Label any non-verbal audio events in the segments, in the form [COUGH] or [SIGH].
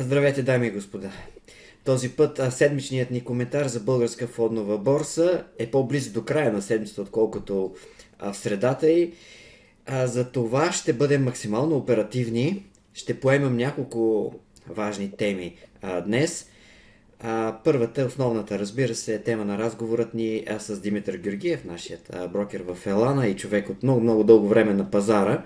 Здравейте, дами и господа! Този път седмичният ни коментар за българска фондова борса е по-близо до края на седмицата, отколкото в средата й. За това ще бъдем максимално оперативни. Ще поемам няколко важни теми днес. Първата, основната, разбира се, е тема на разговорът ни с Димитър Георгиев, нашият брокер в Елана и човек от много-много дълго време на пазара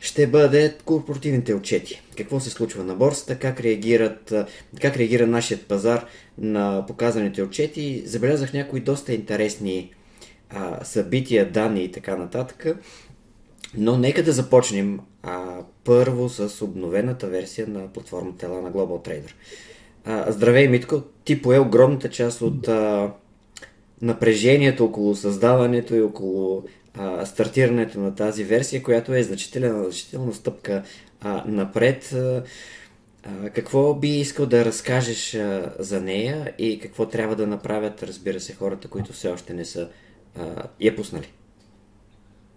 ще бъде корпоративните отчети. Какво се случва на борсата, как, реагират, как реагира нашият пазар на показаните отчети. Забелязах някои доста интересни а, събития, данни и така нататък. Но нека да започнем а, първо с обновената версия на платформата Elana Global Trader. А, здравей, Митко! Ти пое огромната част от а, напрежението около създаването и около а, стартирането на тази версия, която е значителна, значителна стъпка а, напред. А, какво би искал да разкажеш а, за нея и какво трябва да направят, разбира се, хората, които все още не са а, я пуснали?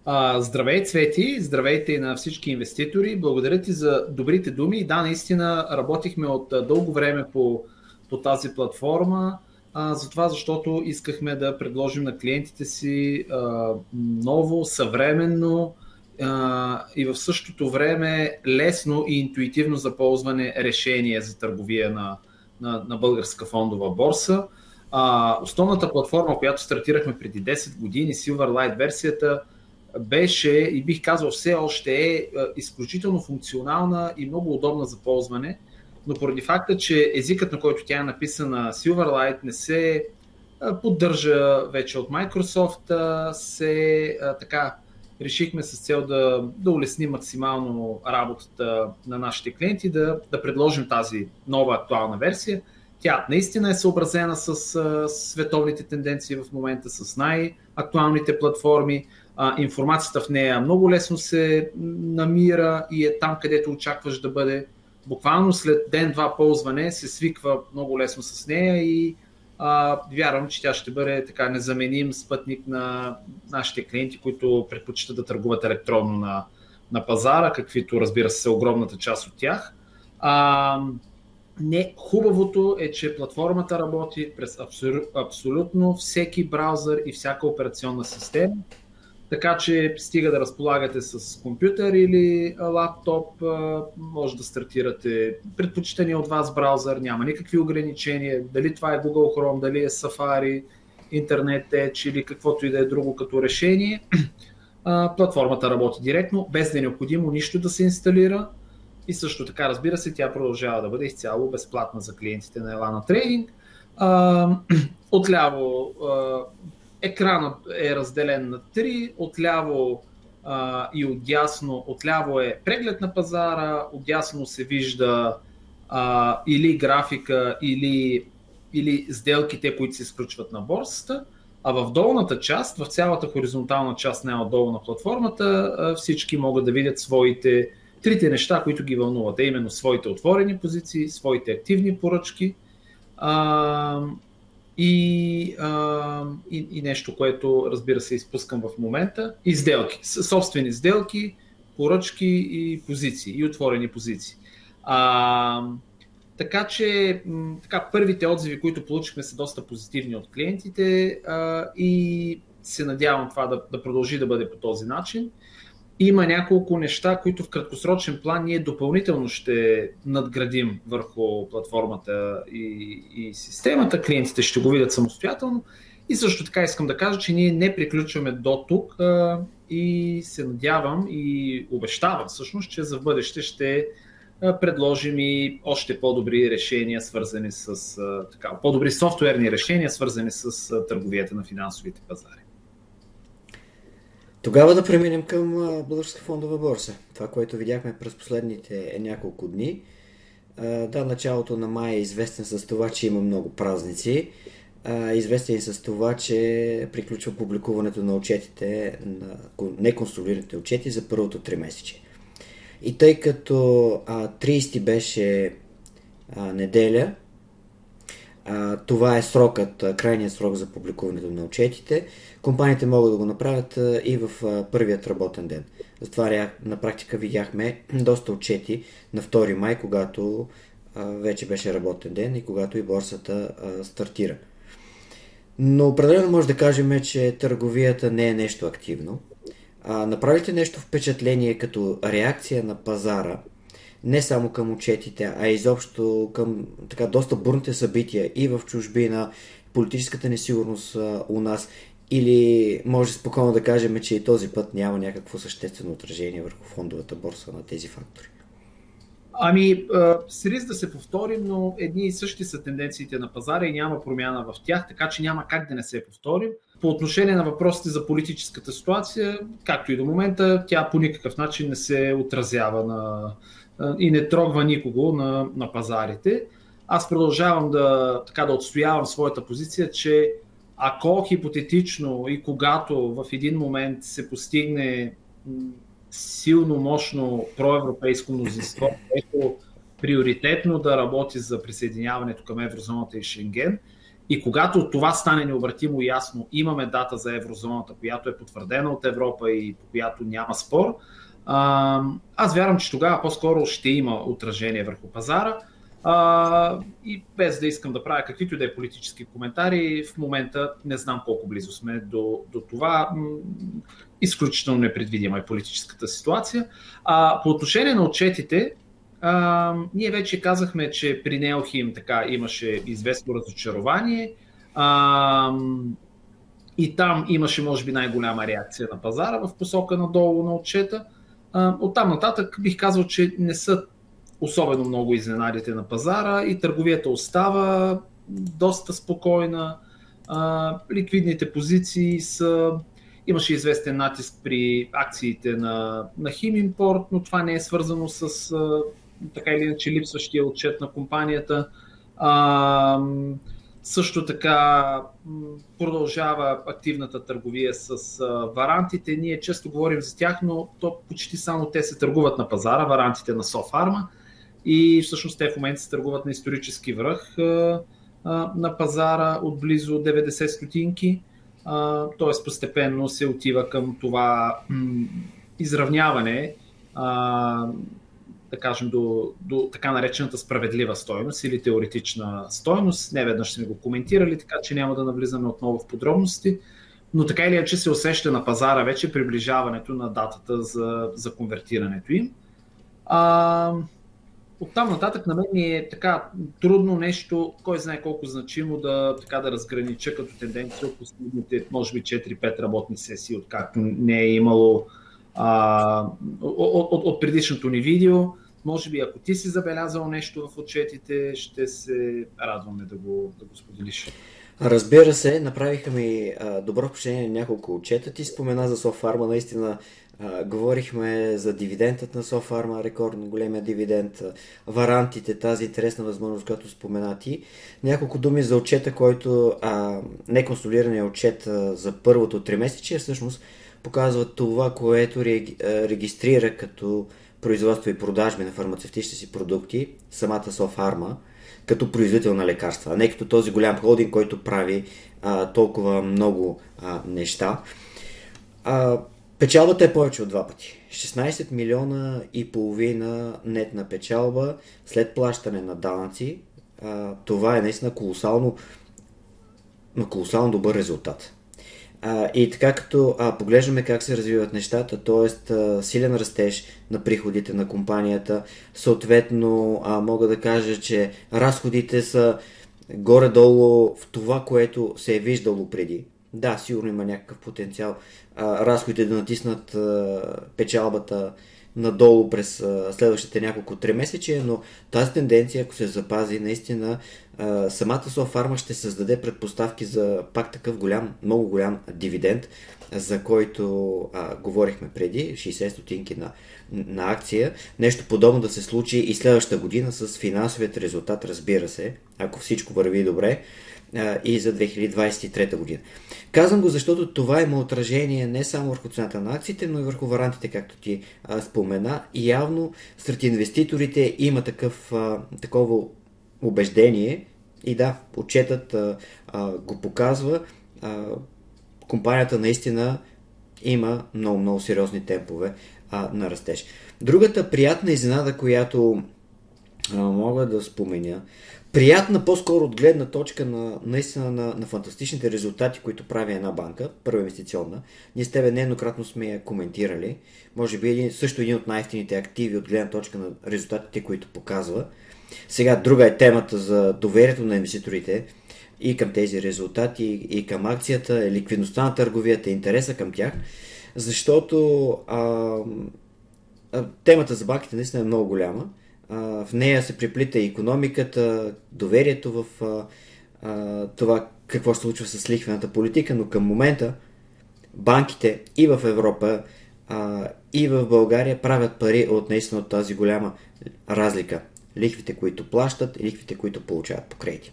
А, здравей, Цвети! Здравейте на всички инвеститори! Благодаря ти за добрите думи. Да, наистина работихме от дълго време по, по тази платформа а, затова защото искахме да предложим на клиентите си а, ново, съвременно а, и в същото време лесно и интуитивно за ползване решение за търговия на, на, на българска фондова борса. А, основната платформа, която стартирахме преди 10 години, Silverlight версията, беше и бих казал все още е изключително функционална и много удобна за ползване но поради факта, че езикът, на който тя е написана, Silverlight, не се поддържа вече от Microsoft, се така решихме с цел да, да улесним максимално работата на нашите клиенти, да, да предложим тази нова актуална версия. Тя наистина е съобразена с, с световните тенденции в момента, с най-актуалните платформи. А, информацията в нея много лесно се намира и е там, където очакваш да бъде буквално след ден-два ползване се свиква много лесно с нея и а, вярвам, че тя ще бъде така незаменим спътник на нашите клиенти, които предпочитат да търгуват електронно на, на пазара, каквито разбира се огромната част от тях. А, не, хубавото е, че платформата работи през абсолютно всеки браузър и всяка операционна система. Така че стига да разполагате с компютър или лаптоп, може да стартирате предпочитания от вас браузър, няма никакви ограничения, дали това е Google Chrome, дали е Safari, Internet Edge или каквото и да е друго като решение. Платформата работи директно, без да е необходимо нищо да се инсталира и също така, разбира се, тя продължава да бъде изцяло безплатна за клиентите на Elana [CLEARS THROAT] Trading. Отляво Екранът е разделен на три, отляво а, и отдясно. Отляво е преглед на пазара, отдясно се вижда а, или графика, или, или сделките, които се изключват на борсата. А в долната част, в цялата хоризонтална част най-отдолу на платформата, всички могат да видят своите трите неща, които ги вълнуват, а именно своите отворени позиции, своите активни поръчки и, а, и, и нещо, което разбира се изпускам в момента, и сделки, собствени сделки, поръчки и позиции, и отворени позиции. А, така че така, първите отзиви, които получихме са доста позитивни от клиентите а, и се надявам това да, да продължи да бъде по този начин има няколко неща, които в краткосрочен план ние допълнително ще надградим върху платформата и, и системата. Клиентите ще го видят самостоятелно. И също така искам да кажа, че ние не приключваме до тук а, и се надявам и обещавам всъщност, че за бъдеще ще предложим и още по-добри решения, свързани с така, по-добри софтуерни решения, свързани с търговията на финансовите пазари. Тогава да преминем към Българска фондова борса. Това, което видяхме през последните няколко дни. Да, началото на май е известен с това, че има много празници. Известен и с това, че приключва публикуването на отчетите, на неконсолидираните отчети за първото три месече. И тъй като 30 беше неделя, това е срокът, крайният срок за публикуването на отчетите, компаниите могат да го направят и в първият работен ден. Затова на практика видяхме [CLEARS THROAT] доста отчети на 2 май, когато вече беше работен ден и когато и борсата стартира. Но определено може да кажем, че търговията не е нещо активно. Направите нещо впечатление като реакция на пазара, не само към отчетите, а изобщо към така доста бурните събития и в чужбина, политическата несигурност а, у нас или може спокойно да кажем, че и този път няма някакво съществено отражение върху фондовата борса на тези фактори? Ами, с риск да се повторим, но едни и същи са тенденциите на пазара и няма промяна в тях, така че няма как да не се повторим. По отношение на въпросите за политическата ситуация, както и до момента, тя по никакъв начин не се отразява на, и не трогва никого на, на пазарите. Аз продължавам да, така, да отстоявам своята позиция, че ако хипотетично и когато в един момент се постигне силно, мощно проевропейско мнозинство, което приоритетно да работи за присъединяването към еврозоната и Шенген, и когато това стане необратимо ясно, имаме дата за еврозоната, която е потвърдена от Европа и по която няма спор, аз вярвам, че тогава по-скоро ще има отражение върху пазара. А, и без да искам да правя каквито и да е политически коментари, в момента не знам колко близо сме до, до това. Изключително непредвидима е политическата ситуация. А, по отношение на отчетите, а, ние вече казахме, че при Неохим така имаше известно разочарование. А, и там имаше, може би, най-голяма реакция на пазара в посока надолу на отчета. От там нататък бих казал, че не са особено много изненадите на пазара и търговията остава доста спокойна. ликвидните позиции са. Имаше известен натиск при акциите на, на Химимпорт, но това не е свързано с така или иначе липсващия отчет на компанията. А, също така продължава активната търговия с варантите. Ние често говорим за тях, но то почти само те се търгуват на пазара, варантите на Софарма и всъщност те в момента се търгуват на исторически връх на пазара от близо 90 стотинки, т.е. постепенно се отива към това изравняване да кажем, до, до така наречената справедлива стойност или теоретична стойност. Не веднъж сме го коментирали, така че няма да навлизаме отново в подробности. Но така или иначе се усеща на пазара вече приближаването на датата за, за конвертирането им. А, от там нататък на мен е така трудно нещо, кой знае колко значимо да, така да разгранича като тенденция от последните, може би 4-5 работни сесии, откакто не е имало а, от, от, от предишното ни видео. Може би ако ти си забелязал нещо в отчетите, ще се радваме да го, да го споделиш. Разбира се, направиха ми а, добро впечатление няколко отчета. Ти спомена за Софарма, наистина а, говорихме за дивидендът на Софарма, рекордно големия дивиденд, варантите, тази интересна възможност, която спомена ти. Няколко думи за отчета, който а, неконсолирания отчет а, за първото тримесечие, всъщност показва това, което регистрира като производство и продажби на фармацевтични си продукти самата Софарма като производител на лекарства, а не като този голям холдинг, който прави а, толкова много а, неща. А, печалбата е повече от два пъти. 16 милиона и половина нетна печалба след плащане на данъци. А, това е наистина колосално, колосално добър резултат. А, и така като а, поглеждаме как се развиват нещата, т.е. силен растеж на приходите на компанията, съответно а, мога да кажа, че разходите са горе-долу в това, което се е виждало преди. Да, сигурно има някакъв потенциал а, разходите да натиснат а, печалбата надолу през а, следващите няколко три месече, но тази тенденция, ако се запази, наистина а, самата Софарма ще създаде предпоставки за пак такъв голям, много голям дивиденд, за който а, говорихме преди, 60 стотинки на, на акция. Нещо подобно да се случи и следващата година с финансовият резултат, разбира се, ако всичко върви добре и за 2023 година. Казвам го, защото това има отражение не само върху цената на акциите, но и върху варантите, както ти а, спомена. И явно сред инвеститорите има такъв, а, такова убеждение и да, отчетът а, а, го показва. А, компанията наистина има много, много сериозни темпове а, на растеж. Другата приятна изненада, която а, мога да споменя. Приятна по-скоро от гледна точка на наистина на, на фантастичните резултати, които прави една банка, първа инвестиционна. Ние с тебе нееднократно сме я коментирали. Може би един, също един от най-ефтините активи от гледна точка на резултатите, които показва. Сега друга е темата за доверието на инвеститорите и към тези резултати, и към акцията, ликвидността на търговията, интереса към тях, защото а, а, темата за банките наистина е много голяма. В нея се приплита и економиката, доверието в това какво се случва с лихвената политика, но към момента банките и в Европа, и в България правят пари от наистина от тази голяма разлика. Лихвите, които плащат и лихвите, които получават по кредити.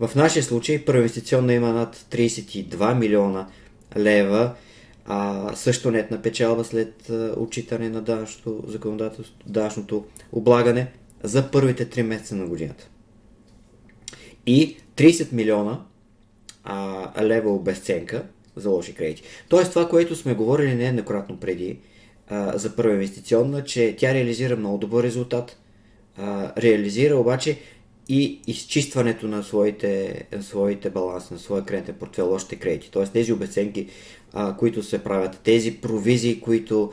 В нашия случай първа инвестиционна има над 32 милиона лева, а също нетна печалба след отчитане на данъчното законодателство, данъчното облагане за първите 3 месеца на годината. И 30 милиона а, лева обесценка за лоши кредити. Тоест това, което сме говорили нееднократно преди а, за първа инвестиционна, че тя реализира много добър резултат, а, реализира обаче и изчистването на своите, на своите баланси, на своя кредитен портфел, лошите кредити. Т.е. тези обесценки, а, които се правят, тези провизии, които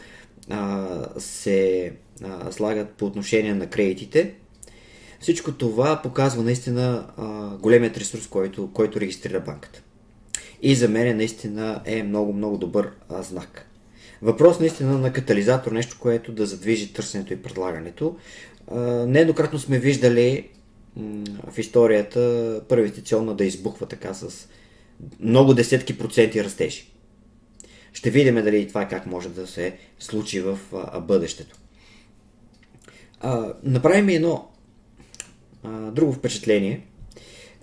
а, се а, слагат по отношение на кредитите, всичко това показва наистина а, големият ресурс, който, който регистрира банката. И за мен наистина е много, много добър а, знак. Въпрос наистина на катализатор, нещо, което да задвижи търсенето и предлагането. Нееднократно сме виждали в историята първа да избухва така с много десетки проценти растежи. Ще видим дали това как може да се случи в а, бъдещето. А, направим едно а, друго впечатление.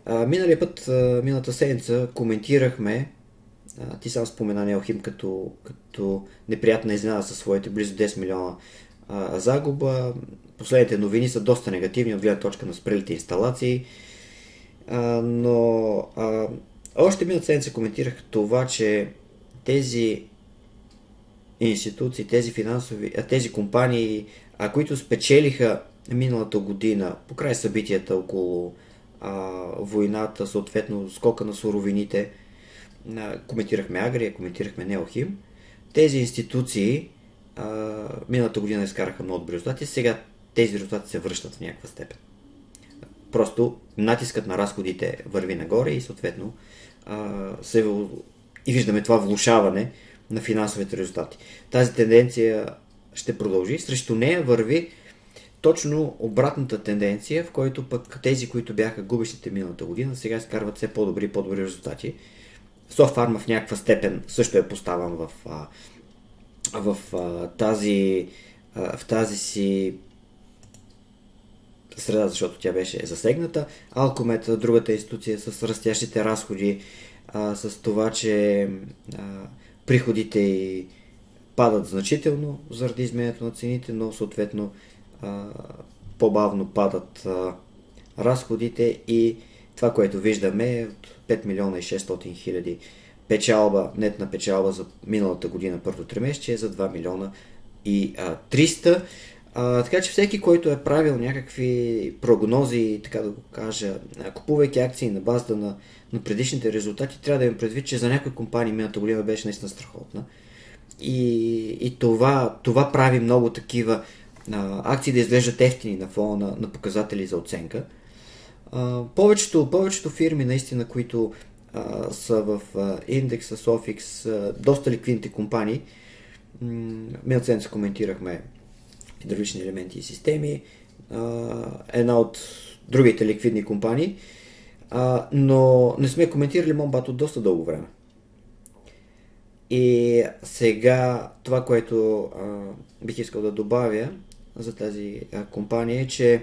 А, миналия път, а, миналата седмица, коментирахме, а, ти сам спомена Неохим като, като неприятна изненада със своите близо 10 милиона а, загуба. Последните новини са доста негативни от гледна точка на спрелите инсталации. А, но а, още миналата седмица коментирах това, че тези институции, тези финансови, тези компании, а, които спечелиха миналата година по край събитията около а, войната, съответно скока на суровините, а, коментирахме Агрия, коментирахме Неохим, тези институции а, миналата година изкараха много добри резултати, сега тези резултати се връщат в някаква степен. Просто натискът на разходите върви нагоре и съответно а, се, и виждаме това влушаване на финансовите резултати. Тази тенденция ще продължи. Срещу нея върви точно обратната тенденция, в който пък тези, които бяха губещите миналата година, сега изкарват все по-добри и по-добри резултати. Софарма в някаква степен също е поставен в, в, в тази, в тази си среда, защото тя беше засегната. Алкомет, другата институция с растящите разходи, а, с това, че а, приходите и падат значително заради изменението на цените, но съответно а, по-бавно падат а, разходите и това, което виждаме е от 5 милиона и 600 хиляди печалба, нетна печалба за миналата година първото тримесечие за 2 милиона и а, 300. А, така че всеки, който е правил някакви прогнози, така да го кажа, купувайки акции на базата на, на предишните резултати, трябва да има предвид, че за някои компании миналата година беше наистина страхотна. И, и това, това прави много такива а, акции да изглеждат ефтини на фона на, на показатели за оценка. А, повечето, повечето фирми, наистина, които а, са в индекса Sofix, а, доста ликвидните компании, миналата седмица коментирахме хидравлични елементи и системи, а, една от другите ликвидни компании, а, но не сме коментирали Момбат от доста дълго време. И сега това, което а, бих искал да добавя за тази а, компания е, че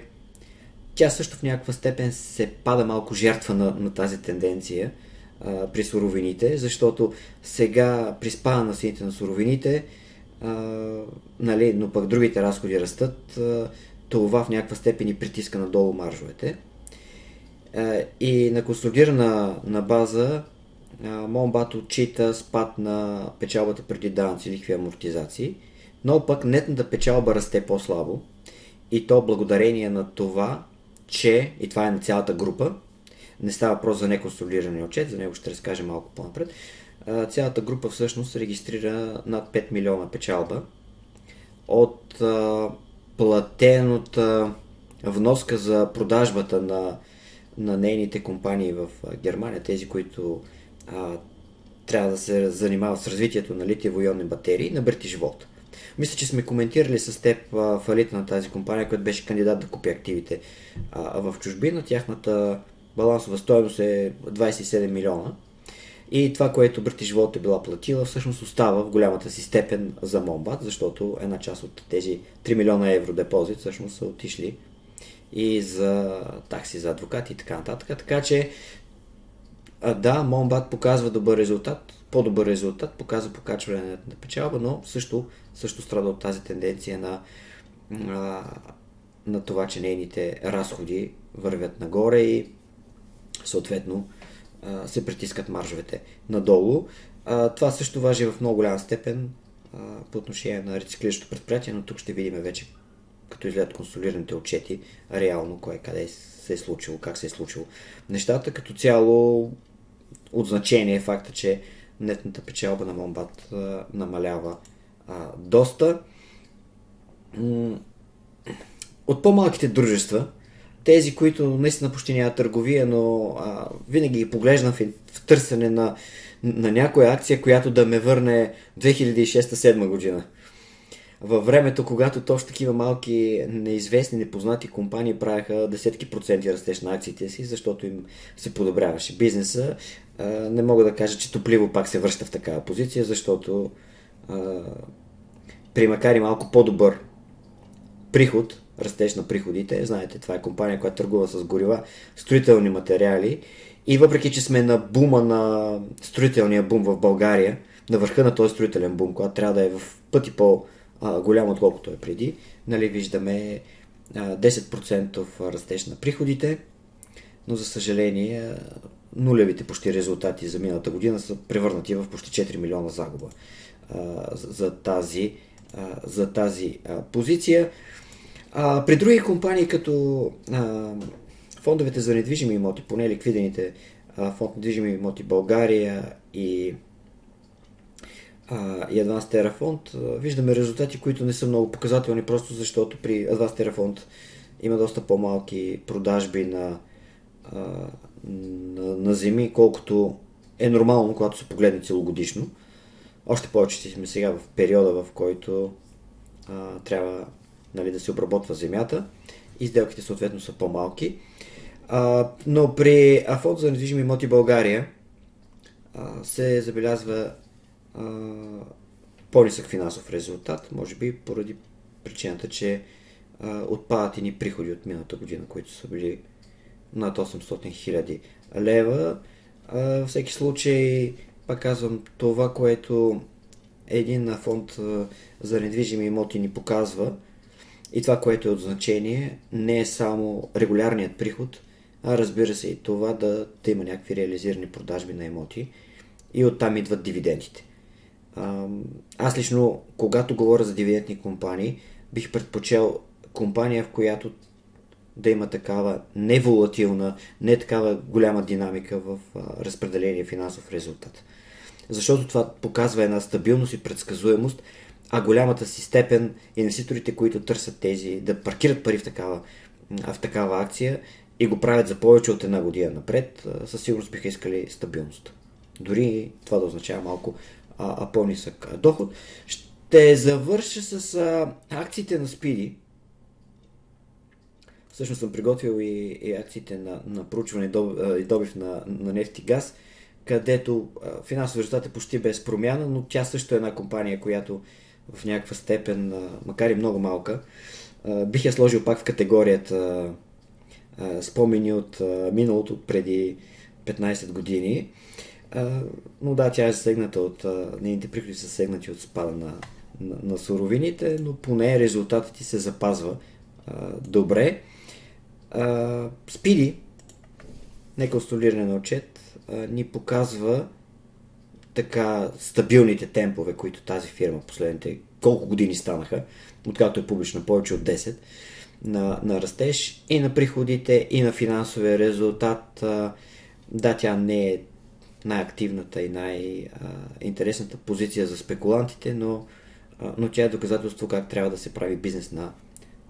тя също в някаква степен се пада малко жертва на, на тази тенденция а, при суровините, защото сега при спада на цените на суровините, а, нали, но пък другите разходи растат, а, това в някаква степен и притиска надолу маржовете. А, и на консолидирана на база Момбат отчита спад на печалбата преди данъци, лихви, амортизации, но пък нетната печалба расте по-слабо и то благодарение на това, че, и това е на цялата група, не става въпрос за неконсолидирания отчет, за него ще разкажем малко по-напред, цялата група всъщност регистрира над 5 милиона печалба от платената вноска за продажбата на, на нейните компании в Германия, тези, които а, трябва да се занимават с развитието на литиево-ионни батерии на British Volt. Мисля, че сме коментирали с теб фалита на тази компания, която беше кандидат да купи активите а, в чужбина. Тяхната балансова стоеност е 27 милиона. И това, което British Volt е била платила, всъщност остава в голямата си степен за Момбат, защото една част от тези 3 милиона евро депозит всъщност са отишли и за такси за адвокати и така нататък. Така че, да, Момбат показва добър резултат, по-добър резултат, показва покачване на печалба, но също, също страда от тази тенденция на, на това, че нейните разходи вървят нагоре и съответно се притискат маржовете надолу. Това също важи в много голяма степен по отношение на рециклиращото предприятие, но тук ще видим вече, като изгледат консолираните отчети, реално кое къде се е случило, как се е случило. Нещата като цяло от значение е факта, че нетната печалба на Момбат намалява а, доста. От по-малките дружества, тези, които наистина почти нямат търговия, но а, винаги ги поглеждам в, в търсене на, на някоя акция, която да ме върне 2006-2007 година. Във времето, когато точно такива малки, неизвестни, непознати компании правяха десетки проценти растеж на акциите си, защото им се подобряваше бизнеса, не мога да кажа, че топливо пак се връща в такава позиция, защото а, при макар и малко по-добър приход, растеж на приходите. Знаете, това е компания, която търгува с горива, строителни материали. И въпреки, че сме на бума на строителния бум в България, на върха на този строителен бум, когато трябва да е в пъти по-голям, отколкото е преди, нали, виждаме 10% растеж на приходите, но за съжаление нулевите почти резултати за миналата година са превърнати в почти 4 милиона загуба за тази, за тази позиция. А, при други компании, като а, фондовете за недвижими имоти, поне ликвидените а, фонд недвижими имоти България и и Advanced Terra виждаме резултати, които не са много показателни, просто защото при Advanced Terra има доста по-малки продажби на, на, на земи, колкото е нормално, когато се погледне целогодишно. Още повече сме сега в периода, в който а, трябва нали, да се обработва земята и сделките съответно са по-малки. А, но при Афот за недвижими имоти България а, се забелязва по-нисък финансов резултат, може би поради причината, че а, отпадат и ни приходи от миналата година, които са били над 800 хиляди лева. А, всеки случай, пак казвам, това, което един фонд а, за недвижими имоти ни показва, и това, което е от значение, не е само регулярният приход, а разбира се и това да, да има някакви реализирани продажби на имоти и оттам идват дивидендите. Аз лично, когато говоря за дивидендни компании, бих предпочел компания, в която да има такава неволатилна, не такава голяма динамика в разпределение финансов резултат. Защото това показва една стабилност и предсказуемост, а голямата си степен инвеститорите, които търсят тези, да паркират пари в такава, в такава акция и го правят за повече от една година напред, със сигурност биха искали стабилност. Дори това да означава малко а, а по-нисък доход. Ще завърша с а, акциите на Спиди. Всъщност съм приготвил и, и акциите на, на проучване и добив на, на нефт и газ, където финансово резултат е почти без промяна, но тя също е една компания, която в някаква степен, макар и много малка, бих я сложил пак в категорията спомени от миналото, от преди 15 години. Но да, тя е засегната от... Нейните приходи са засегнати от спада на, на, на суровините, но поне резултатът ти се запазва добре. Спиди, неконстолиране на отчет, ни показва така стабилните темпове, които тази фирма последните колко години станаха, откакто е публична, повече от 10, на, на растеж и на приходите, и на финансовия резултат. Да, тя не е най-активната и най-интересната позиция за спекулантите, но, но тя е доказателство как трябва да се прави бизнес на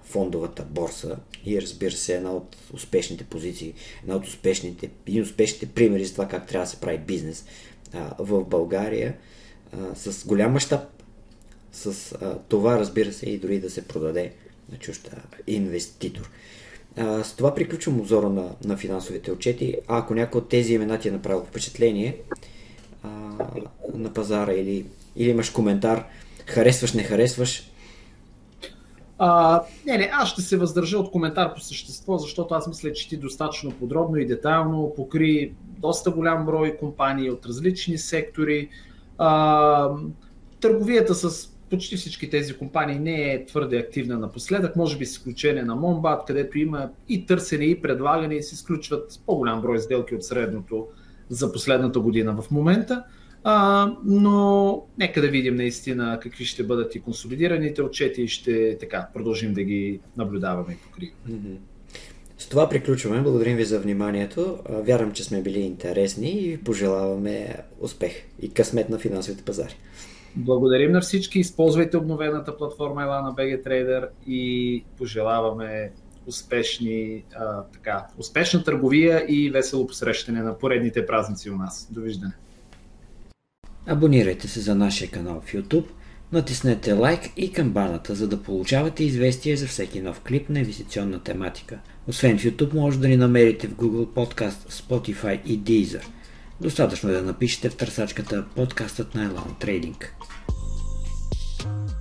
фондовата борса и разбира се една от успешните позиции, една от успешните, един от успешните примери за това как трябва да се прави бизнес а, в България а, с голям мащаб, с а, това разбира се и дори да се продаде на чужд инвеститор. А, с това приключвам обзора на, на финансовите отчети. А ако някой от тези имена ти е направил впечатление а, на пазара или, или имаш коментар, харесваш, не харесваш, а, не, не, аз ще се въздържа от коментар по същество, защото аз мисля, че ти достатъчно подробно и детайлно покри доста голям брой компании от различни сектори. А, търговията с почти всички тези компании не е твърде активна напоследък, може би с изключение на Момбат, където има и търсене, и предлагане и се изключват по-голям брой сделки от средното за последната година в момента. А, но нека да видим наистина какви ще бъдат и консолидираните отчети и ще така продължим да ги наблюдаваме и покриваме. С това приключваме. Благодарим ви за вниманието. Вярвам, че сме били интересни и пожелаваме успех и късмет на финансовите пазари. Благодарим на всички. Използвайте обновената платформа Elana BG Trader и пожелаваме успешни, а, така, успешна търговия и весело посрещане на поредните празници у нас. Довиждане! Абонирайте се за нашия канал в YouTube, натиснете лайк и камбаната, за да получавате известия за всеки нов клип на инвестиционна тематика. Освен в YouTube, може да ни намерите в Google Podcast, Spotify и Deezer. Достатъчно е да напишете в търсачката подкастът на Elon Trading. Thank you.